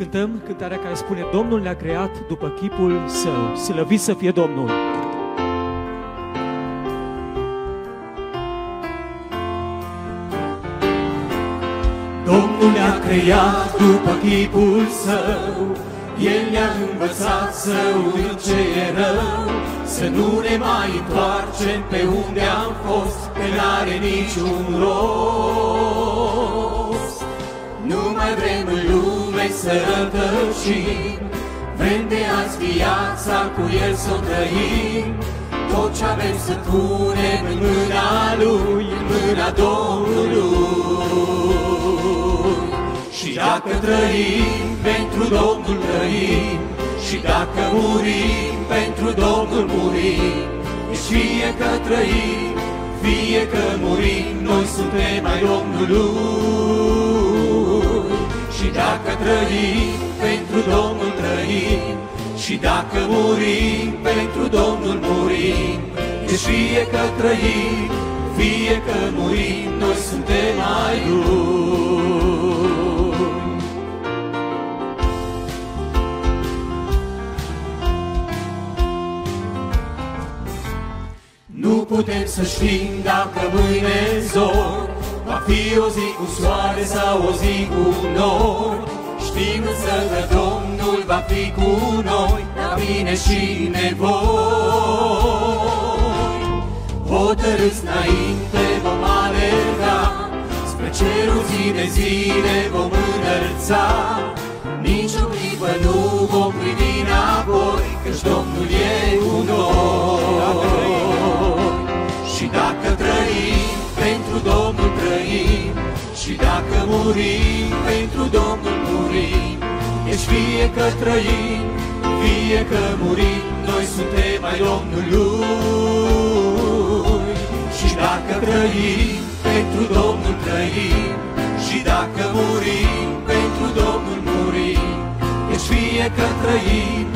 Cântăm cântarea care spune Domnul ne-a creat după chipul său, slăvit să fie Domnul. Domnul ne-a creat după chipul său, El ne-a învățat să uităm ce e rău, să nu ne mai întoarcem pe unde am fost, că n-are niciun rost. Nu mai vrem în lume să rătăcim, vrem de azi viața cu El să o trăim, tot ce avem să punem în mâna Lui, în mâna Domnului. Și dacă trăim, pentru Domnul trăim, și dacă murim, pentru Domnul murim. Deci fie că trăim, fie că murim, noi suntem ai Domnului. Și dacă trăim, pentru Domnul trăim, și dacă murim, pentru Domnul murim. Deci fie că trăim, fie că murim, noi suntem ai Lui. Putem să știm dacă mâine zor Va fi o zi cu soare sau o zi cu nori. Știm însă că Domnul va fi cu noi La bine și nevoi Hotărâți înainte vom alerga Spre cerul zi de zile vom înălța. Nici o clipă nu vom privi înapoi Căci Domnul e cu noi Și dacă trăim, pentru Domnul trăim. Și dacă murim, pentru Domnul murim. Deci fie că trăim, fie că murim Noi suntem ai Domnului. Și dacă trăim, pentru Domnul trăim. Și dacă murim, pentru Domnul murim. Deci fie că trăim,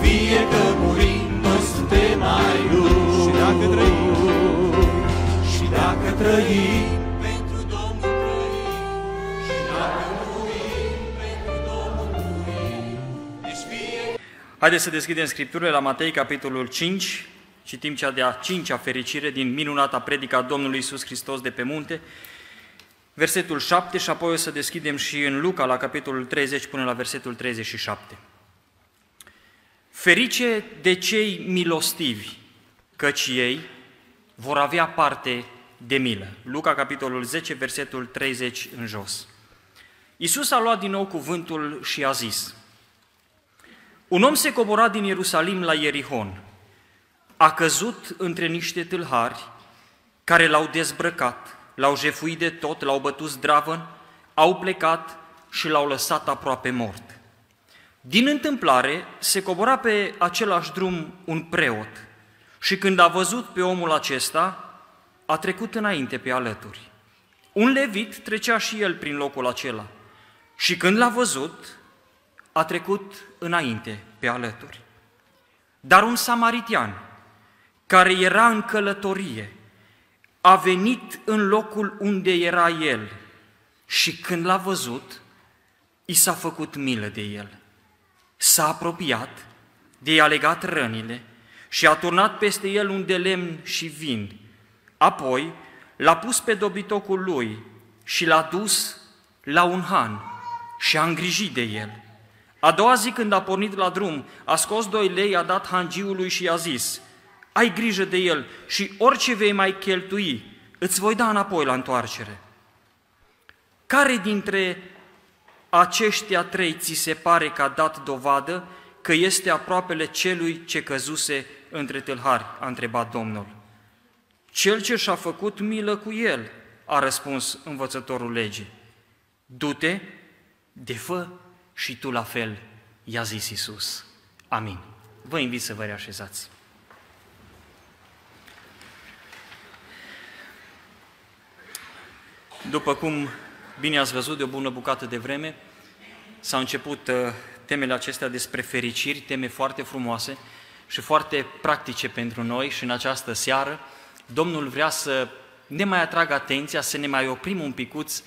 fie că murim Noi suntem ai Lui Și dacă trăim, și dacă trăim pentru Domnul trăim Și dacă murim, pentru Domnul murim Deci fie Haideți să deschidem Scripturile la Matei, capitolul 5, citim cea de-a cincea fericire din minunata predica a Domnului Isus Hristos de pe munte, versetul 7 și apoi o să deschidem și în Luca la capitolul 30 până la versetul 37. Ferice de cei milostivi, căci ei vor avea parte de milă. Luca, capitolul 10, versetul 30 în jos. Iisus a luat din nou cuvântul și a zis, Un om se cobora din Ierusalim la Ierihon. A căzut între niște tâlhari care l-au dezbrăcat, l-au jefuit de tot, l-au bătut zdravăn, au plecat și l-au lăsat aproape mort. Din întâmplare, se cobora pe același drum un preot și când a văzut pe omul acesta, a trecut înainte pe alături. Un levit trecea și el prin locul acela și când l-a văzut, a trecut înainte pe alături. Dar un samaritian, care era în călătorie, a venit în locul unde era el și când l-a văzut, i s-a făcut milă de el. S-a apropiat, de i-a legat rănile și a turnat peste el un de lemn și vin. Apoi l-a pus pe dobitocul lui și l-a dus la un han și a îngrijit de el. A doua zi când a pornit la drum, a scos doi lei, a dat hangiului și i-a zis, ai grijă de el și orice vei mai cheltui, îți voi da înapoi la întoarcere. Care dintre aceștia trei ți se pare că a dat dovadă că este aproapele celui ce căzuse între tâlhari? A întrebat Domnul. Cel ce și-a făcut milă cu el, a răspuns învățătorul legii. Du-te, defă și tu la fel, i-a zis Iisus. Amin. Vă invit să vă reașezați. După cum bine ați văzut de o bună bucată de vreme, s-au început uh, temele acestea despre fericiri, teme foarte frumoase și foarte practice pentru noi și în această seară Domnul vrea să ne mai atragă atenția, să ne mai oprim un picuț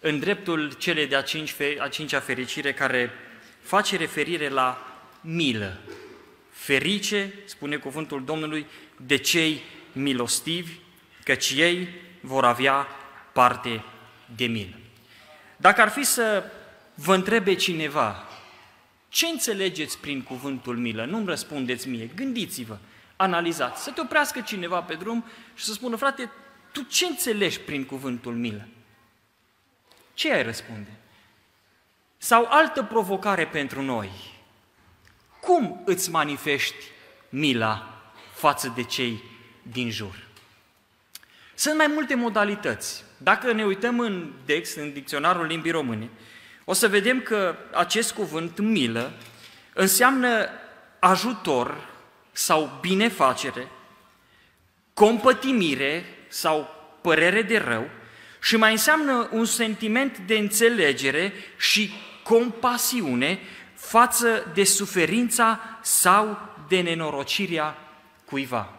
în dreptul cele de-a cinci, a cincea fericire care face referire la milă. Ferice, spune cuvântul Domnului, de cei milostivi, căci ei vor avea parte de milă. Dacă ar fi să vă întrebe cineva, ce înțelegeți prin cuvântul milă? Nu-mi răspundeți mie, gândiți-vă, analizați. Să te oprească cineva pe drum și să spună, frate, tu ce înțelegi prin cuvântul milă? Ce ai răspunde? Sau altă provocare pentru noi. Cum îți manifesti mila față de cei din jur? Sunt mai multe modalități. Dacă ne uităm în text, în dicționarul limbii române, o să vedem că acest cuvânt, milă, înseamnă ajutor sau binefacere, compătimire sau părere de rău și mai înseamnă un sentiment de înțelegere și compasiune față de suferința sau de nenorocirea cuiva.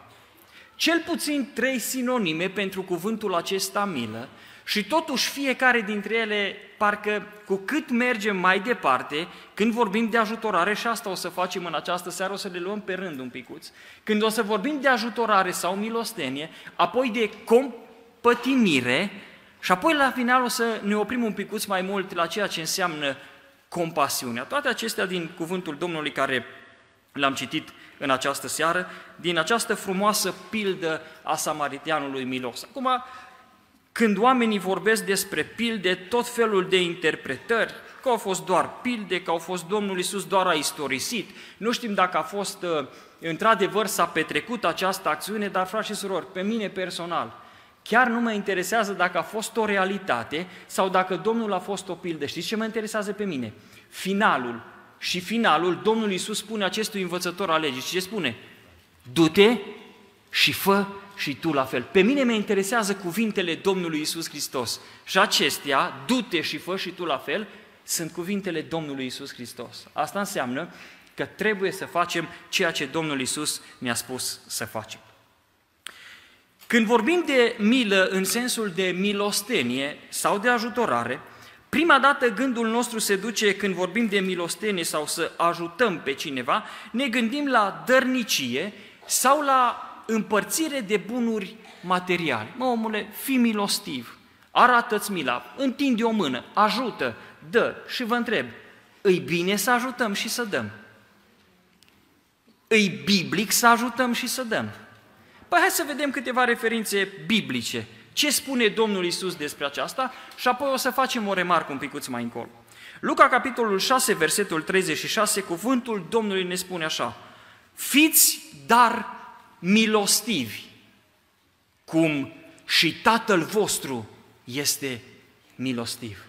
Cel puțin trei sinonime pentru cuvântul acesta milă și totuși fiecare dintre ele, parcă cu cât mergem mai departe, când vorbim de ajutorare, și asta o să facem în această seară, o să le luăm pe rând un picuț, când o să vorbim de ajutorare sau milostenie, apoi de compătimire și apoi la final o să ne oprim un picuț mai mult la ceea ce înseamnă compasiunea. Toate acestea din cuvântul Domnului care l-am citit în această seară, din această frumoasă pildă a samaritianului milos. Acum, când oamenii vorbesc despre pilde, tot felul de interpretări, că au fost doar pilde, că au fost Domnul Isus doar a istorisit, nu știm dacă a fost, uh, într-adevăr, s-a petrecut această acțiune, dar, frați și surori, pe mine personal, chiar nu mă interesează dacă a fost o realitate sau dacă Domnul a fost o pildă. Știți ce mă interesează pe mine? Finalul. Și finalul, Domnul Isus spune acestui învățător al legii. Și ce spune? Du-te și fă și tu la fel. Pe mine mă interesează cuvintele Domnului Isus Hristos. Și acestea, du-te și fă și tu la fel, sunt cuvintele Domnului Isus Hristos. Asta înseamnă că trebuie să facem ceea ce Domnul Isus ne-a spus să facem. Când vorbim de milă în sensul de milostenie sau de ajutorare, prima dată gândul nostru se duce când vorbim de milostenie sau să ajutăm pe cineva, ne gândim la dărnicie sau la împărțire de bunuri materiale. Mă, omule, fi milostiv, arată-ți mila, întinde o mână, ajută, dă. Și vă întreb, îi bine să ajutăm și să dăm? Îi biblic să ajutăm și să dăm? Păi hai să vedem câteva referințe biblice. Ce spune Domnul Isus despre aceasta și apoi o să facem o remarcă un picuț mai încolo. Luca, capitolul 6, versetul 36, cuvântul Domnului ne spune așa, Fiți dar milostivi, cum și Tatăl vostru este milostiv.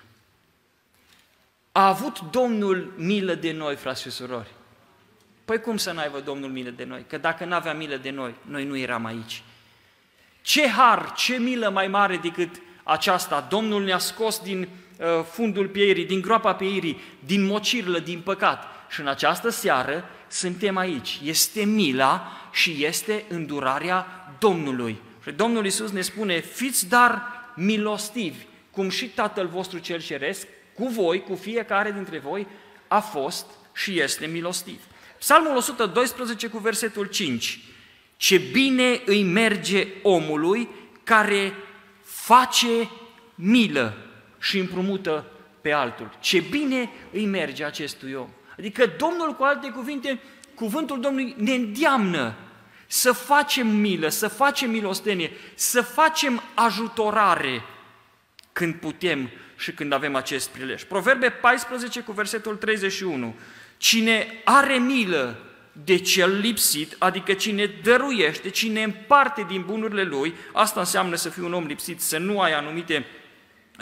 A avut Domnul milă de noi, frați și surori. Păi cum să n-aibă Domnul milă de noi? Că dacă n-avea milă de noi, noi nu eram aici. Ce har, ce milă mai mare decât aceasta? Domnul ne-a scos din uh, fundul pieirii, din groapa pieirii, din mocirlă, din păcat. Și în această seară suntem aici. Este mila și este îndurarea Domnului. Și Domnul Iisus ne spune, fiți dar milostivi, cum și Tatăl vostru cel ceresc, cu voi, cu fiecare dintre voi, a fost și este milostiv. Psalmul 112 cu versetul 5. Ce bine îi merge omului care face milă și împrumută pe altul. Ce bine îi merge acestui om. Adică Domnul, cu alte cuvinte, cuvântul Domnului ne îndeamnă să facem milă, să facem milostenie, să facem ajutorare când putem și când avem acest prilej. Proverbe 14 cu versetul 31. Cine are milă de cel lipsit, adică cine dăruiește, cine împarte din bunurile lui, asta înseamnă să fii un om lipsit, să nu ai anumite ă,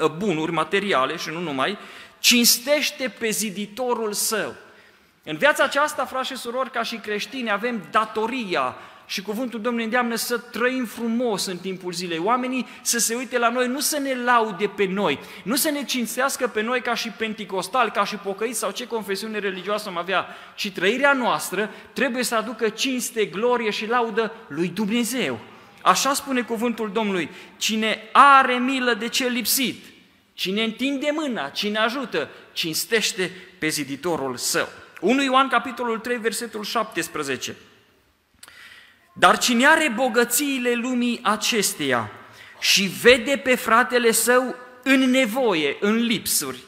bunuri materiale și nu numai, cinstește pe ziditorul său. În viața aceasta, frați și surori, ca și creștini, avem datoria și cuvântul Domnului îndeamnă să trăim frumos în timpul zilei. Oamenii să se uite la noi, nu să ne laude pe noi, nu să ne cinstească pe noi ca și penticostali, ca și pocăiți sau ce confesiune religioasă am avea, ci trăirea noastră trebuie să aducă cinste, glorie și laudă lui Dumnezeu. Așa spune cuvântul Domnului, cine are milă de cel lipsit, Cine întinde mâna, cine ajută, cinstește pe ziditorul său. 1 Ioan, capitolul 3, versetul 17. Dar cine are bogățiile lumii acesteia și vede pe fratele său în nevoie, în lipsuri,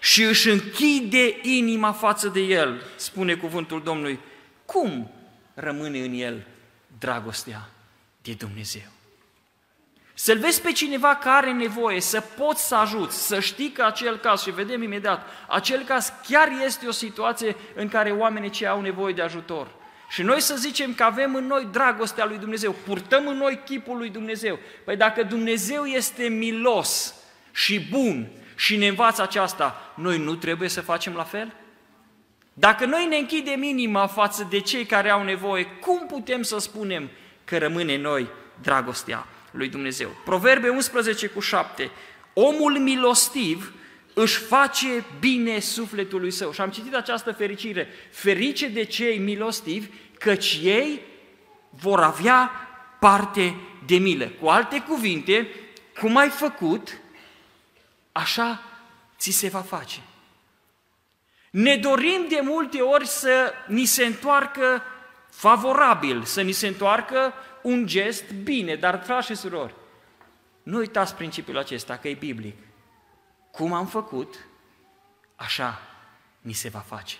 și își închide inima față de el, spune cuvântul Domnului, cum rămâne în el dragostea de Dumnezeu? Să-l vezi pe cineva care are nevoie, să poți să ajuți, să știi că acel caz, și vedem imediat, acel caz chiar este o situație în care oamenii ce au nevoie de ajutor. Și noi să zicem că avem în noi dragostea lui Dumnezeu, purtăm în noi chipul lui Dumnezeu. Păi dacă Dumnezeu este milos și bun și ne învață aceasta, noi nu trebuie să facem la fel? Dacă noi ne închidem inima față de cei care au nevoie, cum putem să spunem că rămâne în noi dragostea lui Dumnezeu? Proverbe 11 cu 7. Omul milostiv își face bine sufletului său. Și am citit această fericire. Ferice de cei milostivi, căci ei vor avea parte de milă. Cu alte cuvinte, cum ai făcut, așa ți se va face. Ne dorim de multe ori să ni se întoarcă favorabil, să ni se întoarcă un gest bine, dar, frați și surori, nu uitați principiul acesta, că e biblic. Cum am făcut, așa ni se va face.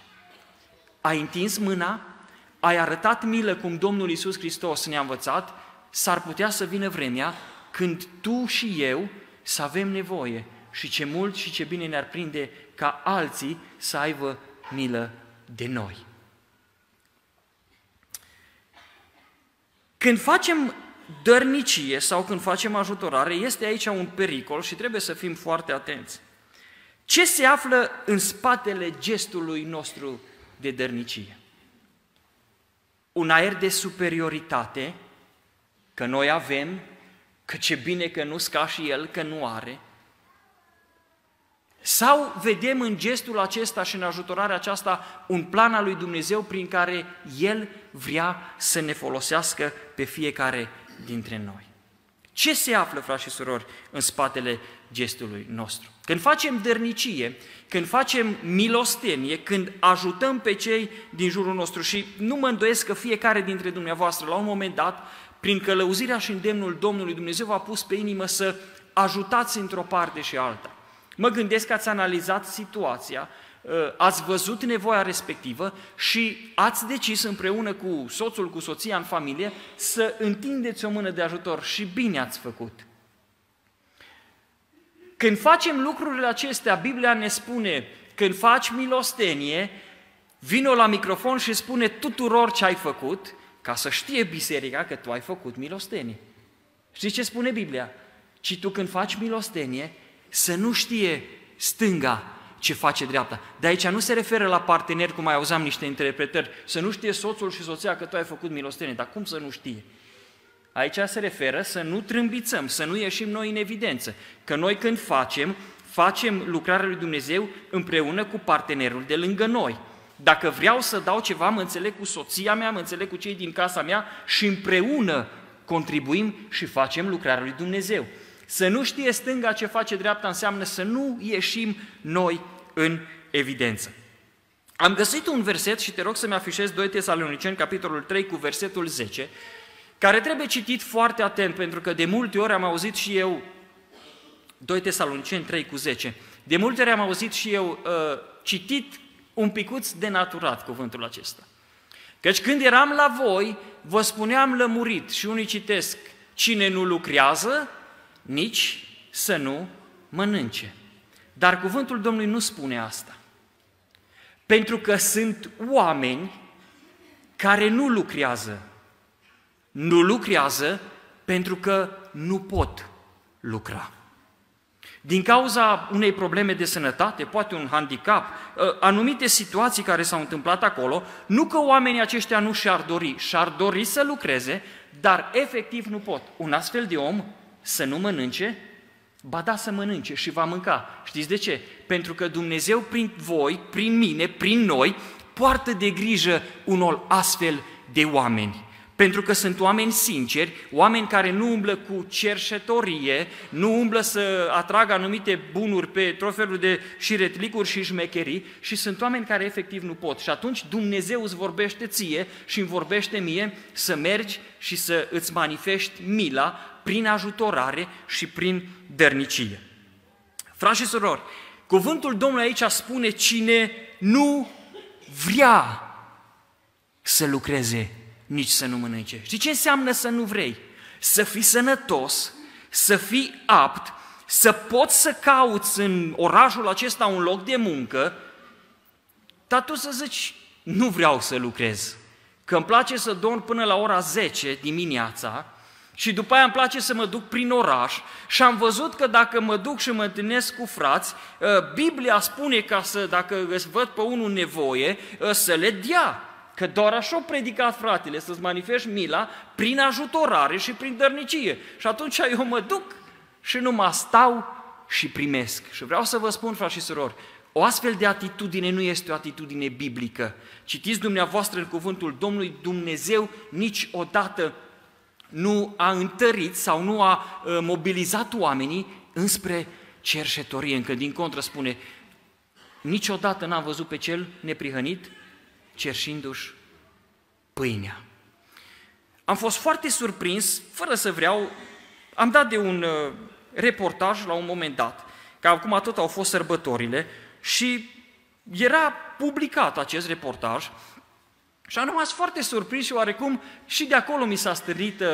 Ai întins mâna, ai arătat milă cum Domnul Iisus Hristos ne-a învățat, s-ar putea să vină vremea când tu și eu să avem nevoie și ce mult și ce bine ne-ar prinde ca alții să aibă milă de noi. Când facem dărnicie sau când facem ajutorare, este aici un pericol și trebuie să fim foarte atenți. Ce se află în spatele gestului nostru de dărnicie? Un aer de superioritate, că noi avem, că ce bine că nu ca și el, că nu are – sau vedem în gestul acesta și în ajutorarea aceasta un plan al lui Dumnezeu prin care El vrea să ne folosească pe fiecare dintre noi. Ce se află, frați și surori, în spatele gestului nostru? Când facem dărnicie, când facem milostenie, când ajutăm pe cei din jurul nostru și nu mă îndoiesc că fiecare dintre dumneavoastră, la un moment dat, prin călăuzirea și îndemnul Domnului Dumnezeu v-a pus pe inimă să ajutați într-o parte și alta. Mă gândesc că ați analizat situația, uh, ați văzut nevoia respectivă și ați decis împreună cu soțul, cu soția în familie să întindeți o mână de ajutor și bine ați făcut. Când facem lucrurile acestea, Biblia ne spune, când faci milostenie, vino la microfon și spune tuturor ce ai făcut, ca să știe biserica că tu ai făcut milostenie. Știți ce spune Biblia? Ci tu când faci milostenie, să nu știe stânga ce face dreapta. De aici nu se referă la parteneri, cum mai auzam niște interpretări, să nu știe soțul și soția că tu ai făcut milostenie, dar cum să nu știe? Aici se referă să nu trâmbițăm, să nu ieșim noi în evidență, că noi când facem, facem lucrarea lui Dumnezeu împreună cu partenerul de lângă noi. Dacă vreau să dau ceva, mă înțeleg cu soția mea, mă înțeleg cu cei din casa mea și împreună contribuim și facem lucrarea lui Dumnezeu. Să nu știe stânga ce face dreapta înseamnă să nu ieșim noi în evidență. Am găsit un verset și te rog să-mi afișez 2 Tesaloniceni, capitolul 3, cu versetul 10, care trebuie citit foarte atent, pentru că de multe ori am auzit și eu, 2 Tesaloniceni 3 cu 10, de multe ori am auzit și eu uh, citit un picuț denaturat cuvântul acesta. Căci când eram la voi, vă spuneam lămurit și unii citesc, cine nu lucrează, nici să nu mănânce. Dar cuvântul Domnului nu spune asta. Pentru că sunt oameni care nu lucrează. Nu lucrează pentru că nu pot lucra. Din cauza unei probleme de sănătate, poate un handicap, ă, anumite situații care s-au întâmplat acolo, nu că oamenii aceștia nu și-ar dori, și-ar dori să lucreze, dar efectiv nu pot. Un astfel de om să nu mănânce, ba da să mănânce și va mânca. Știți de ce? Pentru că Dumnezeu prin voi, prin mine, prin noi, poartă de grijă unor astfel de oameni. Pentru că sunt oameni sinceri, oameni care nu umblă cu cerșetorie, nu umblă să atragă anumite bunuri pe tot felul de șiretlicuri și șmecherii și sunt oameni care efectiv nu pot. Și atunci Dumnezeu îți vorbește ție și îmi vorbește mie să mergi și să îți manifesti mila prin ajutorare și prin dărnicie. Frați și surori, cuvântul Domnului aici spune cine nu vrea să lucreze, nici să nu mănânce. Știi ce înseamnă să nu vrei? Să fii sănătos, să fii apt, să poți să cauți în orașul acesta un loc de muncă, dar tu să zici, nu vreau să lucrez, că îmi place să dorm până la ora 10 dimineața, și după aia îmi place să mă duc prin oraș și am văzut că dacă mă duc și mă întâlnesc cu frați, ă, Biblia spune ca să, dacă îți văd pe unul nevoie, ă, să le dea. Că doar așa au predicat fratele, să-ți manifesti mila prin ajutorare și prin dărnicie. Și atunci eu mă duc și nu mă stau și primesc. Și vreau să vă spun, frați și surori, o astfel de atitudine nu este o atitudine biblică. Citiți dumneavoastră în cuvântul Domnului Dumnezeu niciodată nu a întărit sau nu a uh, mobilizat oamenii înspre cerșetorie, încă din contră spune, niciodată n-am văzut pe cel neprihănit cerșindu-și pâinea. Am fost foarte surprins, fără să vreau, am dat de un uh, reportaj la un moment dat, că acum tot au fost sărbătorile și era publicat acest reportaj și am rămas foarte surprins și oarecum și de acolo mi s-a stârnit uh,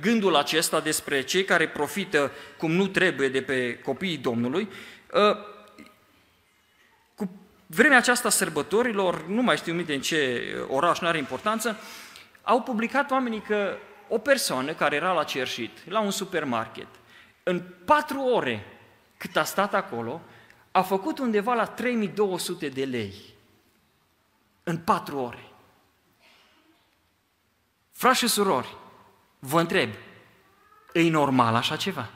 gândul acesta despre cei care profită cum nu trebuie de pe copiii Domnului. Uh, cu vremea aceasta sărbătorilor, nu mai știu minte în ce oraș, nu are importanță, au publicat oamenii că o persoană care era la cerșit, la un supermarket, în patru ore cât a stat acolo, a făcut undeva la 3200 de lei. În patru ore. Frați și surori, vă întreb, e normal așa ceva?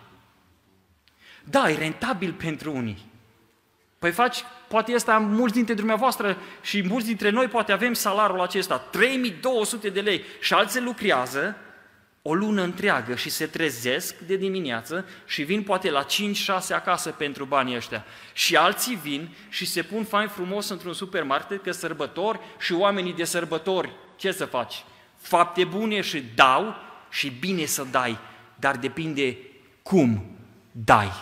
Da, e rentabil pentru unii. Păi faci, poate este mulți dintre dumneavoastră și mulți dintre noi poate avem salariul acesta, 3200 de lei și alții lucrează o lună întreagă și se trezesc de dimineață și vin poate la 5-6 acasă pentru banii ăștia. Și alții vin și se pun fain frumos într-un supermarket că sărbători și oamenii de sărbători, ce să faci? Fapte bune și dau și bine să dai, dar depinde cum dai.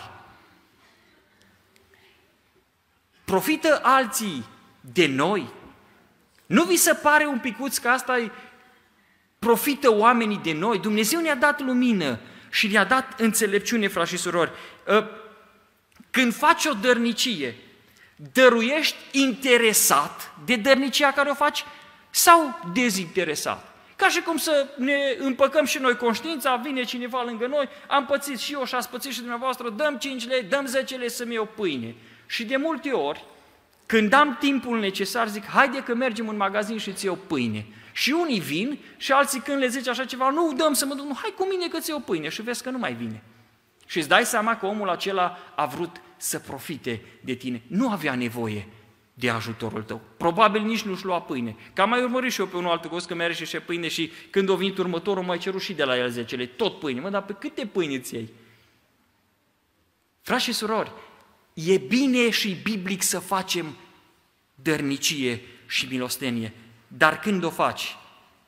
Profită alții de noi? Nu vi se pare un picuț că asta e profită oamenii de noi? Dumnezeu ne-a dat lumină și ne-a dat înțelepciune, frați și surori. Ă, când faci o dărnicie, dăruiești interesat de dărnicia care o faci sau dezinteresat? Ca și cum să ne împăcăm și noi conștiința, vine cineva lângă noi, am pățit și eu și ați pățit și dumneavoastră, dăm 5 lei, dăm 10 lei să-mi iau pâine. Și de multe ori, când am timpul necesar, zic, haide că mergem în magazin și ți iau pâine. Și unii vin și alții când le zice așa ceva, nu dăm să mă duc, nu, hai cu mine că ți iau pâine și vezi că nu mai vine. Și îți dai seama că omul acela a vrut să profite de tine. Nu avea nevoie de ajutorul tău. Probabil nici nu-și lua pâine. Că am mai urmărit și eu pe unul altul gos că merge și pâine și când o venit următorul, mai cerut și de la el zecele, tot pâine. Mă, dar pe câte pâine ți iei? Frați și surori, e bine și biblic să facem dărnicie și milostenie, dar când o faci,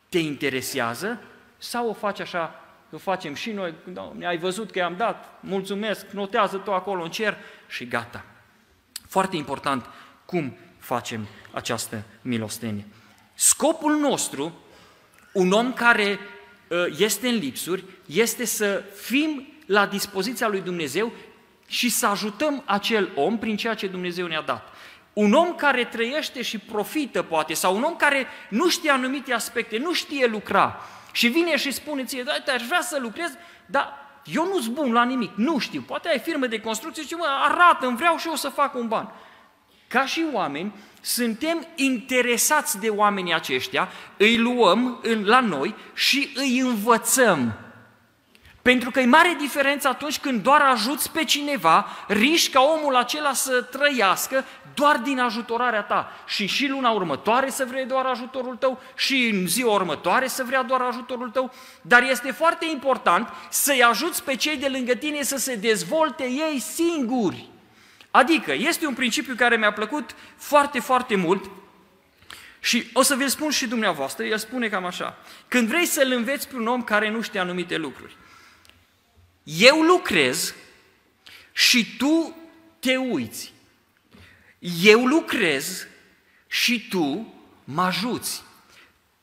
te interesează sau o faci așa, o facem și noi, da, ai văzut că i-am dat, mulțumesc, notează tu acolo în cer și gata. Foarte important cum facem această milostenie. Scopul nostru, un om care uh, este în lipsuri, este să fim la dispoziția lui Dumnezeu și să ajutăm acel om prin ceea ce Dumnezeu ne-a dat. Un om care trăiește și profită, poate, sau un om care nu știe anumite aspecte, nu știe lucra și vine și spune ție, da, aș vrea să lucrez, dar eu nu-s bun la nimic, nu știu, poate ai firmă de construcție și mă, arată, îmi vreau și eu să fac un ban. Ca și oameni, suntem interesați de oamenii aceștia, îi luăm în, la noi și îi învățăm. Pentru că e mare diferență atunci când doar ajuți pe cineva, riști ca omul acela să trăiască doar din ajutorarea ta. Și și luna următoare să vrea doar ajutorul tău, și în ziua următoare să vrea doar ajutorul tău. Dar este foarte important să-i ajuți pe cei de lângă tine să se dezvolte ei singuri. Adică, este un principiu care mi-a plăcut foarte, foarte mult și o să vi-l spun și dumneavoastră, el spune cam așa. Când vrei să-l înveți pe un om care nu știe anumite lucruri, eu lucrez și tu te uiți. Eu lucrez și tu mă ajuți.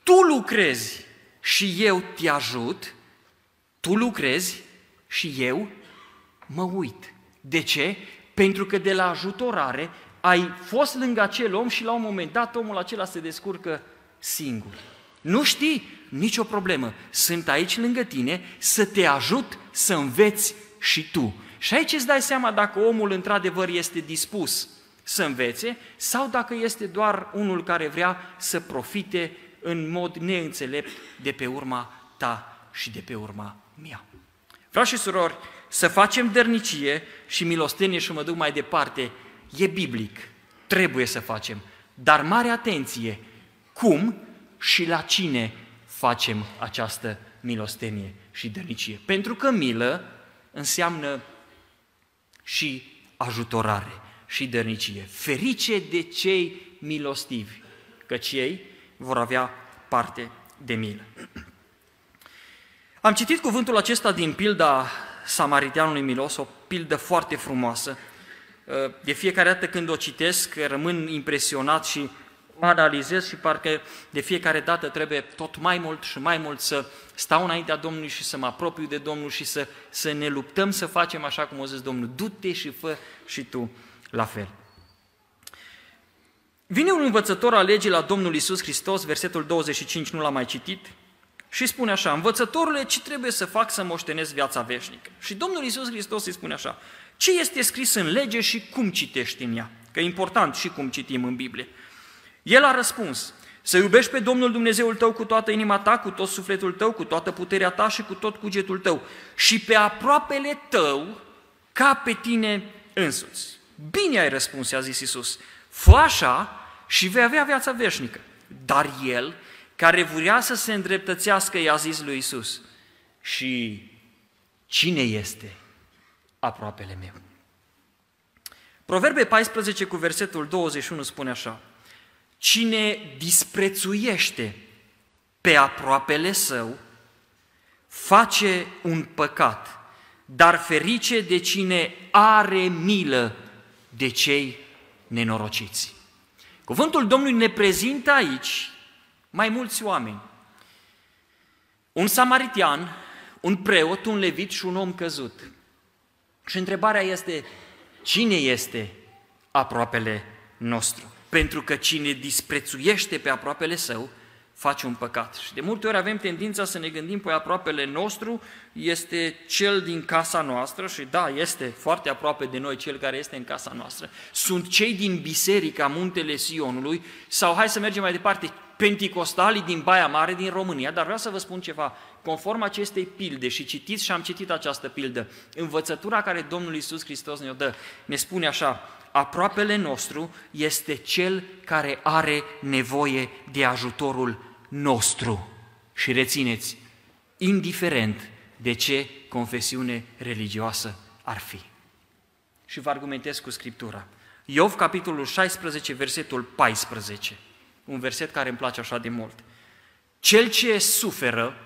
Tu lucrezi și eu te ajut, tu lucrezi și eu mă uit. De ce? Pentru că de la ajutorare ai fost lângă acel om și la un moment dat omul acela se descurcă singur. Nu știi? Nicio problemă. Sunt aici lângă tine să te ajut să înveți și tu. Și aici îți dai seama dacă omul într-adevăr este dispus să învețe sau dacă este doar unul care vrea să profite în mod neînțelept de pe urma ta și de pe urma mea. Vreau și surori, să facem dărnicie și milostenie și mă duc mai departe, e biblic, trebuie să facem, dar mare atenție, cum și la cine facem această milostenie și dărnicie. Pentru că milă înseamnă și ajutorare și dărnicie. Ferice de cei milostivi, căci ei vor avea parte de milă. Am citit cuvântul acesta din pilda Samariteanului Milos, o pildă foarte frumoasă. De fiecare dată când o citesc, rămân impresionat și analizez și parcă de fiecare dată trebuie tot mai mult și mai mult să stau înaintea Domnului și să mă apropiu de Domnul și să, să ne luptăm să facem așa cum o zis Domnul. Du-te și fă și tu la fel. Vine un învățător al legii la Domnul Isus Hristos, versetul 25, nu l-am mai citit, și spune așa, învățătorule, ce trebuie să fac să moștenesc viața veșnică? Și Domnul Isus Hristos îi spune așa, ce este scris în lege și cum citești în ea? Că e important și cum citim în Biblie. El a răspuns, să iubești pe Domnul Dumnezeul tău cu toată inima ta, cu tot sufletul tău, cu toată puterea ta și cu tot cugetul tău și pe aproapele tău ca pe tine însuți. Bine ai răspuns, a zis Isus. Fă așa și vei avea viața veșnică. Dar el, care vrea să se îndreptățească, i-a zis lui Isus. Și cine este aproapele meu? Proverbe 14 cu versetul 21 spune așa. Cine disprețuiește pe aproapele său, face un păcat, dar ferice de cine are milă de cei nenorociți. Cuvântul Domnului ne prezintă aici mai mulți oameni. Un samaritian, un preot, un levit și un om căzut. Și întrebarea este, cine este aproapele nostru? Pentru că cine disprețuiește pe aproapele său, face un păcat. Și de multe ori avem tendința să ne gândim, păi aproapele nostru este cel din casa noastră și da, este foarte aproape de noi cel care este în casa noastră. Sunt cei din biserica Muntele Sionului sau, hai să mergem mai departe, penticostalii din Baia Mare din România, dar vreau să vă spun ceva, conform acestei pilde și citiți și am citit această pildă, învățătura care Domnul Iisus Hristos ne-o dă, ne spune așa, aproapele nostru este cel care are nevoie de ajutorul nostru. Și rețineți, indiferent de ce confesiune religioasă ar fi. Și vă argumentez cu Scriptura. Iov, capitolul 16, versetul 14, un verset care îmi place așa de mult. Cel ce suferă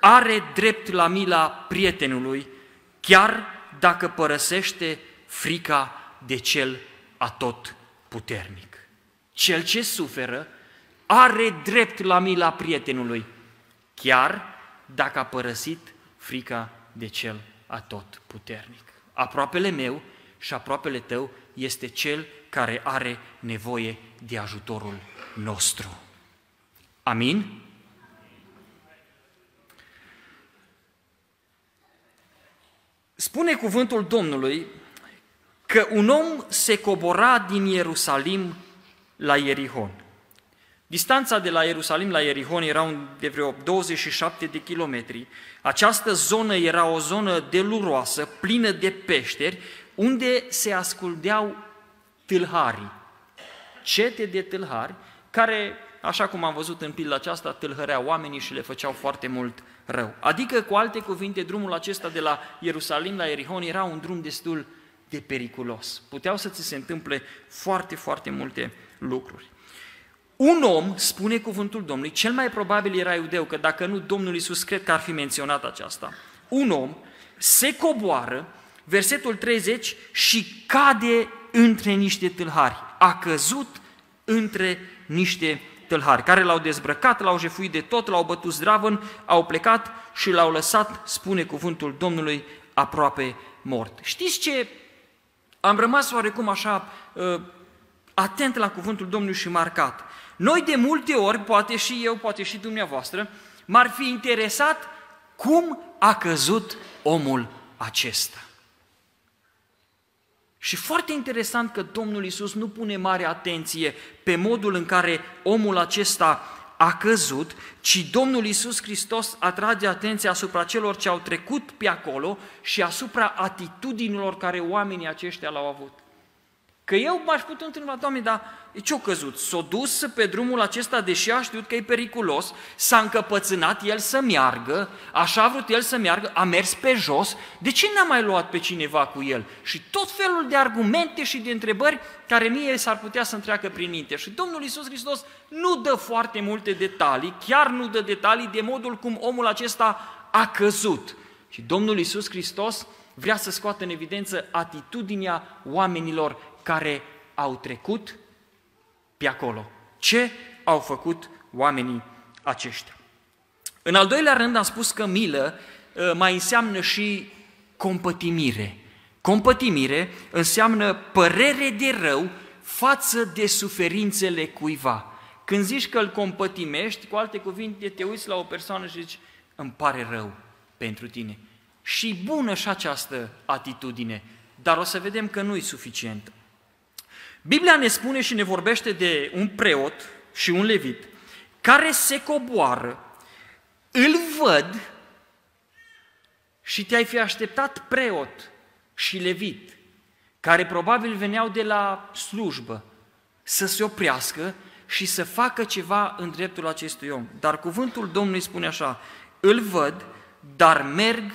are drept la mila prietenului, chiar dacă părăsește frica de cel atot puternic. Cel ce suferă are drept la mila prietenului, chiar dacă a părăsit frica de cel atot puternic. Aproapele meu și aproapele tău este cel care are nevoie de ajutorul nostru. Amin? Spune cuvântul Domnului că un om se cobora din Ierusalim la Ierihon. Distanța de la Ierusalim la Ierihon era de vreo 27 de kilometri. Această zonă era o zonă deluroasă, plină de peșteri, unde se asculdeau tâlharii, cete de tâlhari, care, așa cum am văzut în pilda aceasta, tâlhăreau oamenii și le făceau foarte mult rău. Adică, cu alte cuvinte, drumul acesta de la Ierusalim la Ierihon era un drum destul de periculos. Puteau să ți se întâmple foarte, foarte multe lucruri. Un om, spune cuvântul Domnului, cel mai probabil era iudeu, că dacă nu, Domnul Iisus cred că ar fi menționat aceasta. Un om se coboară, versetul 30, și cade între niște tâlhari. A căzut între niște tâlhari, care l-au dezbrăcat, l-au jefuit de tot, l-au bătut zdravăn, au plecat și l-au lăsat, spune cuvântul Domnului, aproape mort. Știți ce? Am rămas oarecum așa uh, atent la cuvântul Domnului și marcat. Noi de multe ori, poate și eu, poate și dumneavoastră, m-ar fi interesat cum a căzut omul acesta. Și foarte interesant că Domnul Isus nu pune mare atenție pe modul în care omul acesta a căzut, ci Domnul Isus Hristos atrage atenția asupra celor ce au trecut pe acolo și asupra atitudinilor care oamenii aceștia l-au avut. Că eu m-aș putea întreba, Doamne, dar ce-o căzut? S-a dus pe drumul acesta, deși a știut că e periculos, s-a încăpățânat el să meargă, așa a vrut el să meargă, a mers pe jos, de ce n-a mai luat pe cineva cu el? Și tot felul de argumente și de întrebări care mie s-ar putea să întreacă prin minte. Și Domnul Iisus Hristos nu dă foarte multe detalii, chiar nu dă detalii de modul cum omul acesta a căzut. Și Domnul Iisus Hristos vrea să scoată în evidență atitudinea oamenilor care au trecut pe acolo. Ce au făcut oamenii aceștia? În al doilea rând am spus că milă ă, mai înseamnă și compătimire. Compătimire înseamnă părere de rău față de suferințele cuiva. Când zici că îl compătimești, cu alte cuvinte, te uiți la o persoană și zici, îmi pare rău pentru tine. Și bună și această atitudine, dar o să vedem că nu e suficientă. Biblia ne spune și ne vorbește de un preot și un levit care se coboară, îl văd și te-ai fi așteptat preot și levit, care probabil veneau de la slujbă, să se oprească și să facă ceva în dreptul acestui om. Dar cuvântul Domnului spune așa, îl văd, dar merg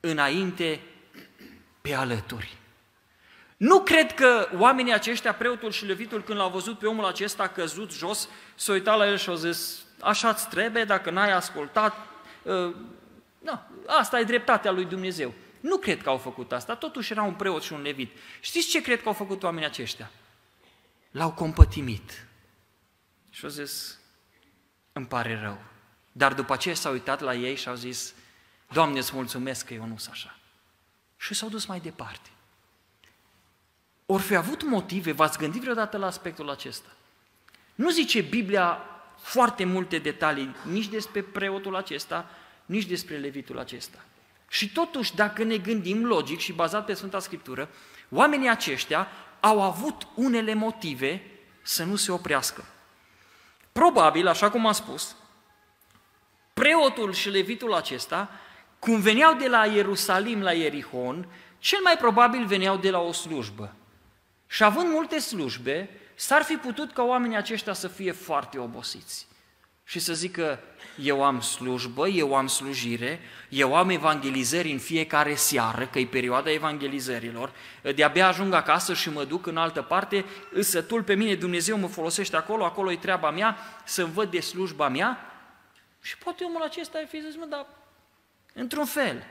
înainte pe alături. Nu cred că oamenii aceștia, preotul și levitul, când l-au văzut pe omul acesta căzut jos, s-au uitat la el și au zis, așa-ți trebuie, dacă n-ai ascultat, uh, nu, asta e dreptatea lui Dumnezeu. Nu cred că au făcut asta, totuși era un preot și un levit. Știți ce cred că au făcut oamenii aceștia? L-au compătimit. Și au zis, îmi pare rău. Dar după aceea s-au uitat la ei și au zis, Doamne, îți mulțumesc că eu nu sunt așa. Și s-au dus mai departe. Ori fi avut motive, v-ați gândit vreodată la aspectul acesta? Nu zice Biblia foarte multe detalii nici despre preotul acesta, nici despre levitul acesta. Și totuși, dacă ne gândim logic și bazat pe Sfânta Scriptură, oamenii aceștia au avut unele motive să nu se oprească. Probabil, așa cum am spus, preotul și levitul acesta, cum veneau de la Ierusalim la Ierihon, cel mai probabil veneau de la o slujbă. Și având multe slujbe, s-ar fi putut ca oamenii aceștia să fie foarte obosiți și să zică, eu am slujbă, eu am slujire, eu am evangelizări în fiecare seară, că e perioada evangelizărilor, de-abia ajung acasă și mă duc în altă parte, sătul pe mine, Dumnezeu mă folosește acolo, acolo e treaba mea, să văd de slujba mea. Și poate omul acesta ai fi zis, mă, dar într-un fel,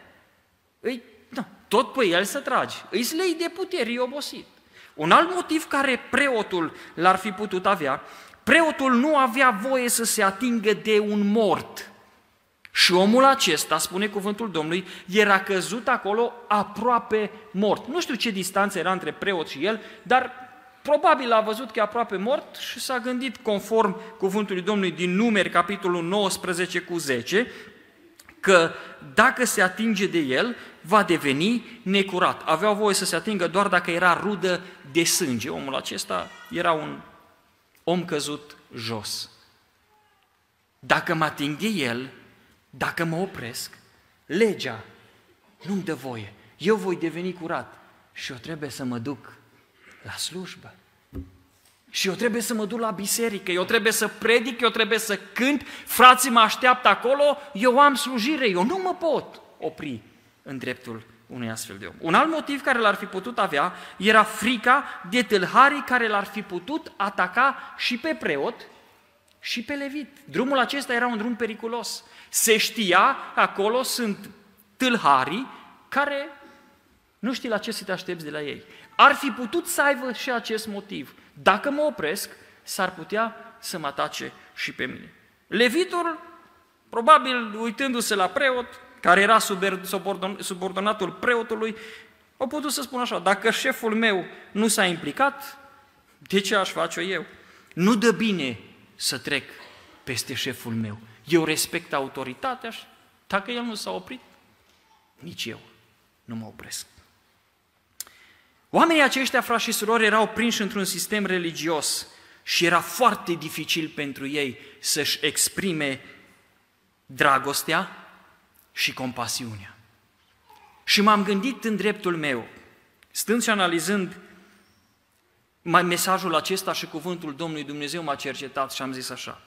îi, da, tot pe el să tragi, îi slei de putere, e obosit. Un alt motiv care preotul l-ar fi putut avea, preotul nu avea voie să se atingă de un mort. Și omul acesta, spune cuvântul Domnului, era căzut acolo aproape mort. Nu știu ce distanță era între preot și el, dar probabil a văzut că e aproape mort și s-a gândit conform cuvântului Domnului din numeri, capitolul 19 cu 10, că dacă se atinge de el, va deveni necurat. Aveau voie să se atingă doar dacă era rudă de sânge. Omul acesta era un om căzut jos. Dacă mă ating de el, dacă mă opresc, legea nu-mi dă voie. Eu voi deveni curat și eu trebuie să mă duc la slujbă. Și eu trebuie să mă duc la biserică, eu trebuie să predic, eu trebuie să cânt, frații mă așteaptă acolo, eu am slujire, eu nu mă pot opri în dreptul unui astfel de om. Un alt motiv care l-ar fi putut avea era frica de tâlharii care l-ar fi putut ataca și pe preot și pe levit. Drumul acesta era un drum periculos. Se știa, acolo sunt tâlharii care nu știi la ce să te aștepți de la ei. Ar fi putut să aibă și acest motiv. Dacă mă opresc, s-ar putea să mă atace și pe mine. Levitul, probabil uitându-se la preot, care era subordonatul preotului, au putut să spun așa, dacă șeful meu nu s-a implicat, de ce aș face eu? Nu dă bine să trec peste șeful meu. Eu respect autoritatea și dacă el nu s-a oprit, nici eu nu mă opresc. Oamenii aceștia, frați și surori, erau prinși într-un sistem religios și era foarte dificil pentru ei să-și exprime dragostea și compasiunea. Și m-am gândit în dreptul meu, stând și analizând mai mesajul acesta și cuvântul Domnului Dumnezeu m-a cercetat și am zis așa.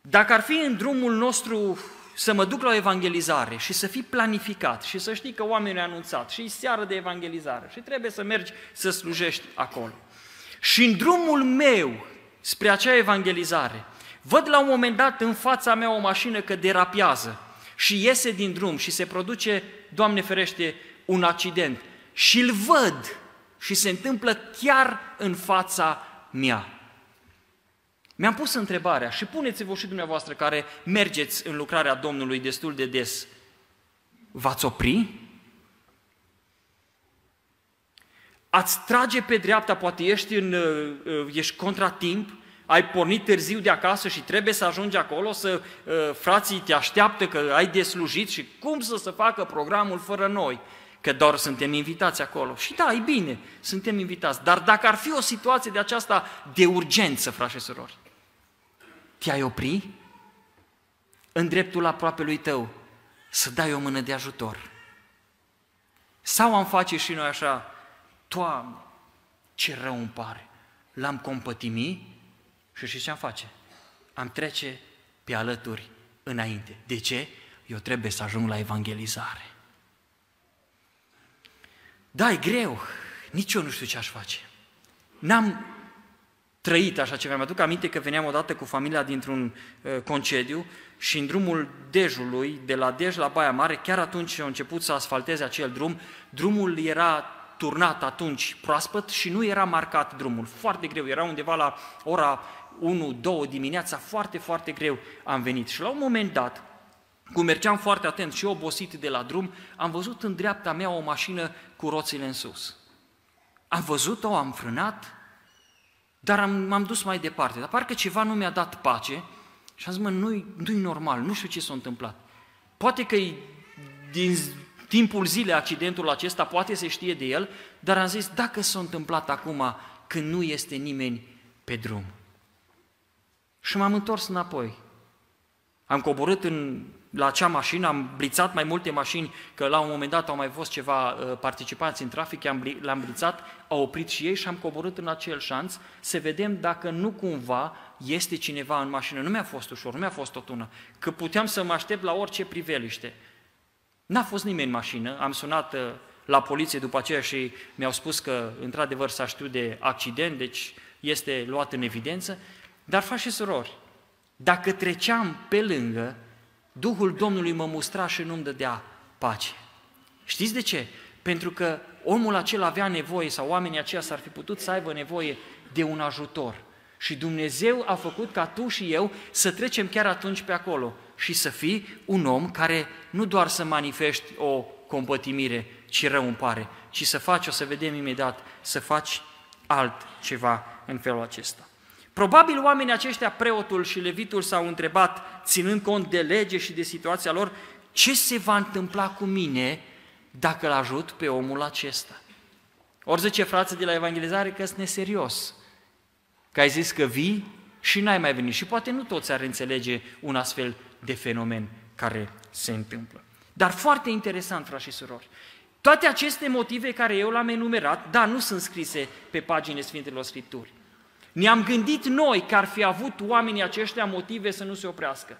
Dacă ar fi în drumul nostru să mă duc la o evangelizare și să fii planificat și să știi că oamenii au anunțat și seară de evangelizare și trebuie să mergi să slujești acolo. Și în drumul meu spre acea evangelizare, văd la un moment dat în fața mea o mașină că derapiază și iese din drum și se produce, Doamne ferește, un accident și îl văd și se întâmplă chiar în fața mea. Mi-am pus întrebarea și puneți-vă și dumneavoastră care mergeți în lucrarea Domnului destul de des. V-ați opri? Ați trage pe dreapta, poate ești, în, uh, ești contratimp, ai pornit târziu de acasă și trebuie să ajungi acolo, să uh, frații te așteaptă că ai de slujit și cum să se facă programul fără noi, că doar suntem invitați acolo. Și da, e bine, suntem invitați, dar dacă ar fi o situație de aceasta de urgență, frați și surori, te-ai opri în dreptul aproapelui tău să dai o mână de ajutor. Sau am face și noi așa, Doamne, ce rău îmi pare, l-am compătimi și știți ce am face? Am trece pe alături înainte. De ce? Eu trebuie să ajung la evangelizare. Da, e greu. Nici eu nu știu ce aș face. N-am trăit așa ceva. Mi-aduc aminte că veneam odată cu familia dintr-un uh, concediu și în drumul Dejului, de la Dej la Baia Mare, chiar atunci au început să asfalteze acel drum, drumul era turnat atunci proaspăt și nu era marcat drumul. Foarte greu, era undeva la ora 1-2 dimineața, foarte, foarte greu am venit. Și la un moment dat, cum mergeam foarte atent și obosit de la drum, am văzut în dreapta mea o mașină cu roțile în sus. Am văzut-o, am frânat, dar am, m-am dus mai departe. Dar parcă ceva nu mi-a dat pace și am zis, mă, nu-i, nu-i normal, nu știu ce s-a întâmplat. Poate că din timpul zilei accidentul acesta, poate se știe de el, dar am zis, dacă s-a întâmplat acum când nu este nimeni pe drum. Și m-am întors înapoi. Am coborât în la acea mașină, am blițat mai multe mașini, că la un moment dat au mai fost ceva uh, participanți în trafic, le-am blițat, au oprit și ei și am coborât în acel șanț să vedem dacă nu cumva este cineva în mașină. Nu mi-a fost ușor, nu mi-a fost o tună, că puteam să mă aștept la orice priveliște. N-a fost nimeni în mașină, am sunat uh, la poliție după aceea și mi-au spus că într-adevăr s-a știut de accident, deci este luat în evidență, dar faci și surori, dacă treceam pe lângă, Duhul Domnului mă mustra și nu-mi dădea pace. Știți de ce? Pentru că omul acela avea nevoie sau oamenii aceia s-ar fi putut să aibă nevoie de un ajutor. Și Dumnezeu a făcut ca tu și eu să trecem chiar atunci pe acolo și să fii un om care nu doar să manifesti o compătimire, ci rău îmi pare, ci să faci, o să vedem imediat, să faci altceva în felul acesta. Probabil oamenii aceștia, preotul și levitul, s-au întrebat, ținând cont de lege și de situația lor, ce se va întâmpla cu mine dacă îl ajut pe omul acesta? Ori zice frață de la evangelizare că sunt neserios, că ai zis că vii și n-ai mai venit. Și poate nu toți ar înțelege un astfel de fenomen care se întâmplă. Dar foarte interesant, frați și surori, toate aceste motive care eu le-am enumerat, da, nu sunt scrise pe paginile Sfintelor Scripturi. Ne-am gândit noi că ar fi avut oamenii aceștia motive să nu se oprească.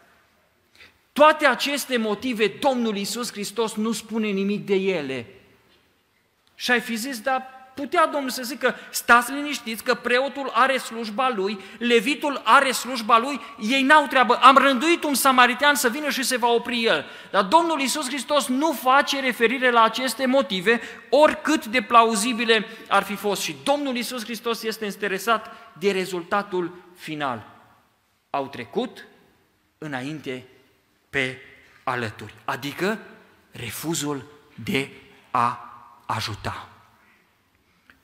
Toate aceste motive, Domnul Iisus Hristos nu spune nimic de ele. Și ai fi zis, dar putea Domnul să zică, stați liniștiți că preotul are slujba lui, levitul are slujba lui, ei n-au treabă. Am rânduit un samaritean să vină și se va opri el. Dar Domnul Iisus Hristos nu face referire la aceste motive, oricât de plauzibile ar fi fost. Și Domnul Iisus Hristos este interesat de rezultatul final. Au trecut înainte pe alături, adică refuzul de a ajuta.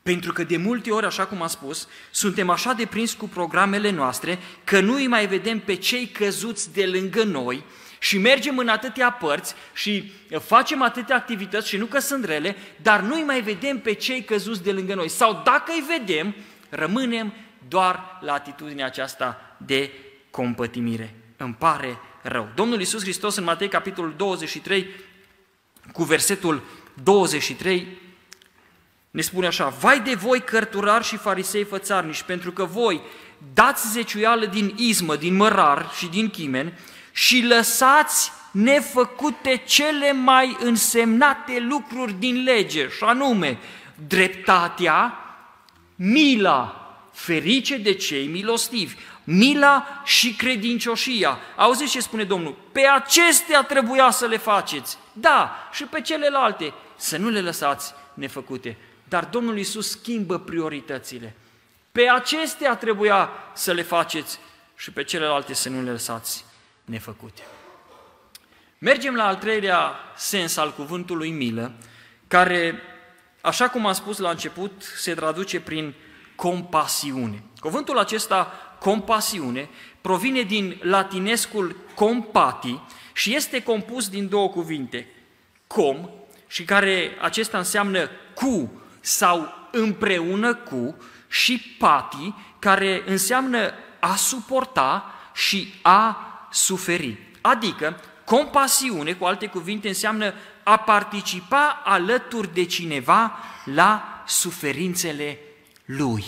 Pentru că de multe ori, așa cum am spus, suntem așa de prins cu programele noastre că nu îi mai vedem pe cei căzuți de lângă noi și mergem în atâtea părți și facem atâtea activități și nu că sunt rele, dar nu îi mai vedem pe cei căzuți de lângă noi. Sau dacă îi vedem, rămânem doar la atitudinea aceasta de compătimire. Îmi pare rău. Domnul Iisus Hristos în Matei capitolul 23 cu versetul 23 ne spune așa, vai de voi cărturari și farisei fățarnici, pentru că voi dați zeciuială din izmă, din mărar și din chimen și lăsați nefăcute cele mai însemnate lucruri din lege, și anume dreptatea, mila, ferice de cei milostivi, mila și credincioșia. Auziți ce spune Domnul? Pe acestea trebuia să le faceți. Da, și pe celelalte, să nu le lăsați nefăcute. Dar Domnul Iisus schimbă prioritățile. Pe acestea trebuia să le faceți și pe celelalte să nu le lăsați nefăcute. Mergem la al treilea sens al cuvântului milă, care, așa cum am spus la început, se traduce prin compasiune. Cuvântul acesta, compasiune, provine din latinescul compati și este compus din două cuvinte, com, și care acesta înseamnă cu sau împreună cu și pati, care înseamnă a suporta și a suferi. Adică, compasiune, cu alte cuvinte, înseamnă a participa alături de cineva la suferințele lui.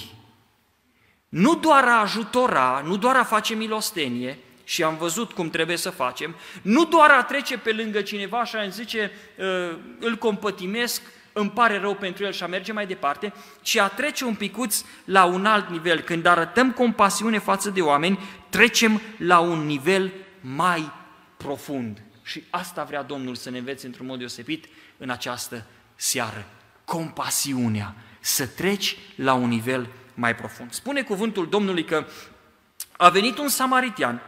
Nu doar a ajutora, nu doar a face milostenie, și am văzut cum trebuie să facem, nu doar a trece pe lângă cineva și a zice, ă, îl compătimesc, îmi pare rău pentru el și a merge mai departe, ci a trece un picuț la un alt nivel. Când arătăm compasiune față de oameni, trecem la un nivel mai profund. Și asta vrea Domnul să ne învețe într-un mod deosebit în această seară. Compasiunea, să treci la un nivel mai profund. Spune cuvântul Domnului că a venit un samaritian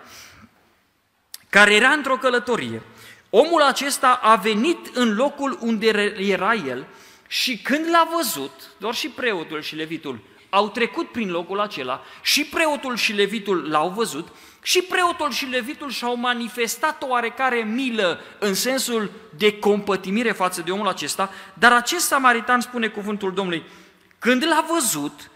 care era într-o călătorie. Omul acesta a venit în locul unde era el și când l-a văzut, doar și preotul și levitul au trecut prin locul acela, și preotul și levitul l-au văzut, și preotul și levitul și-au manifestat o oarecare milă în sensul de compătimire față de omul acesta, dar acest samaritan spune cuvântul Domnului, când l-a văzut,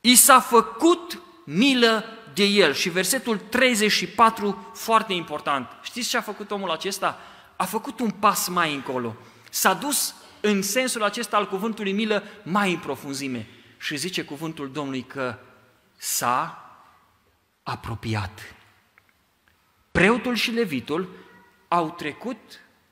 i s-a făcut milă de el. Și versetul 34, foarte important. Știți ce a făcut omul acesta? A făcut un pas mai încolo. S-a dus în sensul acesta al cuvântului milă mai în profunzime. Și zice cuvântul Domnului că s-a apropiat. Preotul și levitul au trecut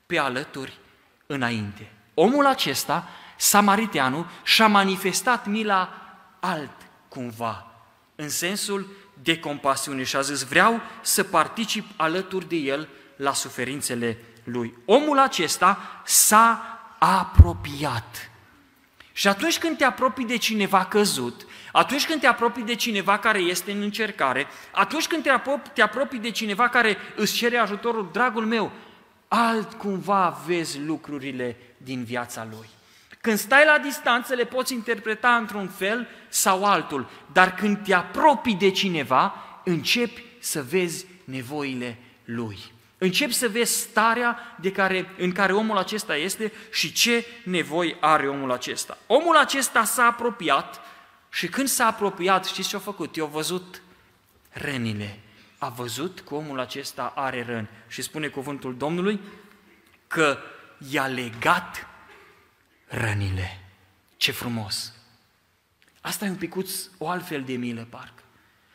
pe alături înainte. Omul acesta, samariteanul, și-a manifestat mila alt cumva, în sensul de compasiune și a zis, vreau să particip alături de el la suferințele lui. Omul acesta s-a apropiat. Și atunci când te apropii de cineva căzut, atunci când te apropii de cineva care este în încercare, atunci când te apropii, te apropii de cineva care îți cere ajutorul, dragul meu, altcumva vezi lucrurile din viața lui. Când stai la distanță, le poți interpreta într-un fel sau altul, dar când te apropii de cineva, începi să vezi nevoile lui. Începi să vezi starea de care, în care omul acesta este și ce nevoi are omul acesta. Omul acesta s-a apropiat și când s-a apropiat, știți ce a făcut? I-a văzut rănile. A văzut că omul acesta are răni și spune cuvântul Domnului că i-a legat rănile. Ce frumos! Asta e un picuț o altfel de milă, parcă.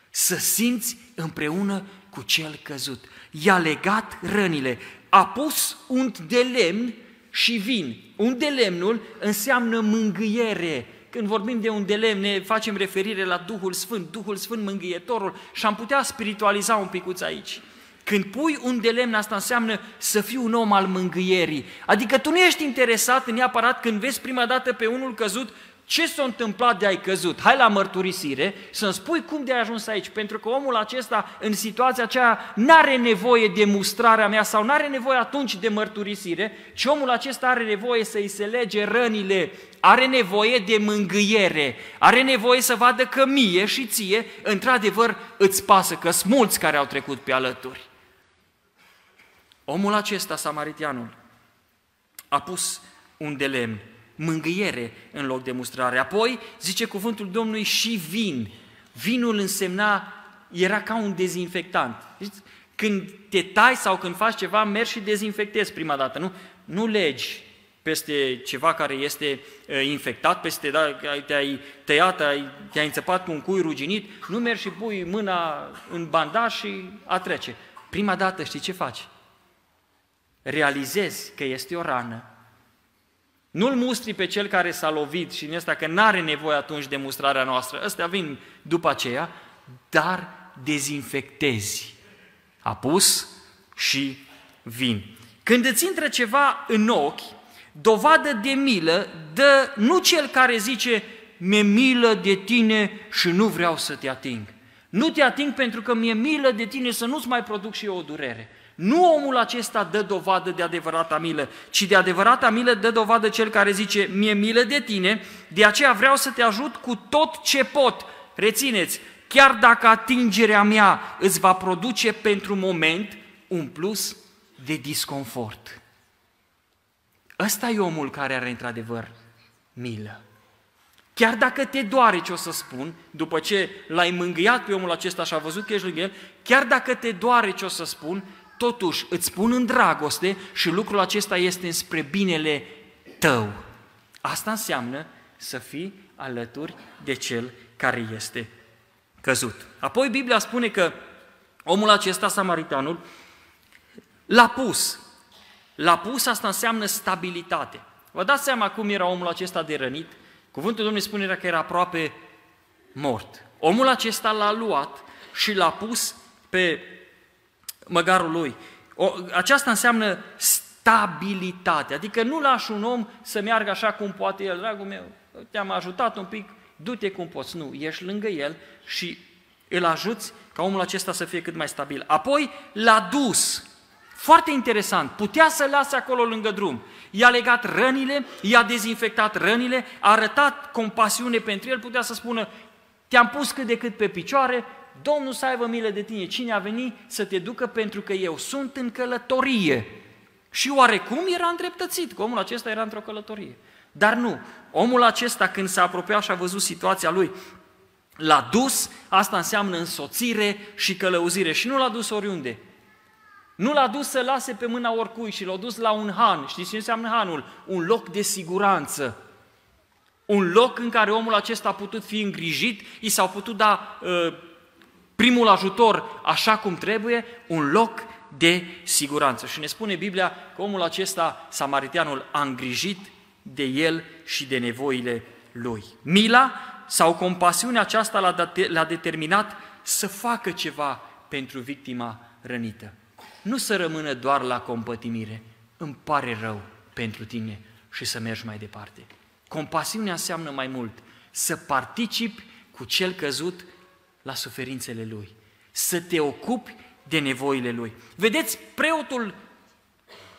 Să simți împreună cu cel căzut. I-a legat rănile, a pus unt de lemn și vin. Unt de lemnul înseamnă mângâiere. Când vorbim de un de lemn, ne facem referire la Duhul Sfânt, Duhul Sfânt mângâietorul și am putea spiritualiza un picuț aici. Când pui un de lemn, asta înseamnă să fii un om al mângâierii. Adică tu nu ești interesat neapărat când vezi prima dată pe unul căzut ce s-a întâmplat de ai căzut? Hai la mărturisire să-mi spui cum de ai ajuns aici, pentru că omul acesta în situația aceea n-are nevoie de mustrarea mea sau n-are nevoie atunci de mărturisire, ci omul acesta are nevoie să-i se lege rănile, are nevoie de mângâiere, are nevoie să vadă că mie și ție, într-adevăr, îți pasă, că sunt mulți care au trecut pe alături. Omul acesta, samaritianul, a pus un de lemn mângâiere în loc de mustrare. Apoi, zice cuvântul Domnului, și vin. Vinul însemna, era ca un dezinfectant. Când te tai sau când faci ceva, mergi și dezinfectezi prima dată, nu? Nu legi peste ceva care este infectat, peste da, te-ai tăiat, ai, te-ai înțepat cu un cui ruginit, nu mergi și pui mâna în bandaj și a trece. Prima dată știi ce faci? Realizezi că este o rană, nu-l mustri pe cel care s-a lovit și în ăsta că n-are nevoie atunci de mustrarea noastră, ăstea vin după aceea, dar dezinfectezi. Apus și vin. Când îți intră ceva în ochi, dovadă de milă dă nu cel care zice mi-e milă de tine și nu vreau să te ating. Nu te ating pentru că mi-e milă de tine să nu-ți mai produc și eu o durere. Nu omul acesta dă dovadă de adevărata milă, ci de adevărata milă dă dovadă cel care zice, mie milă de tine, de aceea vreau să te ajut cu tot ce pot. Rețineți, chiar dacă atingerea mea îți va produce pentru moment un plus de disconfort. Ăsta e omul care are într-adevăr milă. Chiar dacă te doare ce o să spun, după ce l-ai mângâiat pe omul acesta și a văzut că ești lângă el, chiar dacă te doare ce o să spun, totuși îți spun în dragoste și lucrul acesta este spre binele tău. Asta înseamnă să fii alături de cel care este căzut. Apoi Biblia spune că omul acesta, samaritanul, l-a pus. L-a pus, asta înseamnă stabilitate. Vă dați seama cum era omul acesta de rănit? Cuvântul Domnului spune că era aproape mort. Omul acesta l-a luat și l-a pus pe măgarul lui. O, aceasta înseamnă stabilitate, adică nu lași un om să meargă așa cum poate el, dragul meu, te-am ajutat un pic, du-te cum poți. Nu, ești lângă el și îl ajuți ca omul acesta să fie cât mai stabil. Apoi l-a dus. Foarte interesant, putea să lase acolo lângă drum. I-a legat rănile, i-a dezinfectat rănile, a arătat compasiune pentru el, putea să spună, te-am pus cât de cât pe picioare, Domnul să aibă milă de tine, cine a venit să te ducă pentru că eu sunt în călătorie. Și oarecum era îndreptățit, că omul acesta era într-o călătorie. Dar nu, omul acesta când s-a apropiat și a văzut situația lui, l-a dus, asta înseamnă însoțire și călăuzire și nu l-a dus oriunde. Nu l-a dus să lase pe mâna oricui și l-a dus la un han. Știți ce înseamnă hanul? Un loc de siguranță. Un loc în care omul acesta a putut fi îngrijit, i s-au putut da uh, primul ajutor așa cum trebuie, un loc de siguranță. Și ne spune Biblia că omul acesta, samaritianul, a îngrijit de el și de nevoile lui. Mila sau compasiunea aceasta l-a determinat să facă ceva pentru victima rănită. Nu să rămână doar la compătimire. Îmi pare rău pentru tine și să mergi mai departe. Compasiunea înseamnă mai mult. Să participi cu cel căzut la suferințele lui, să te ocupi de nevoile lui. Vedeți, preotul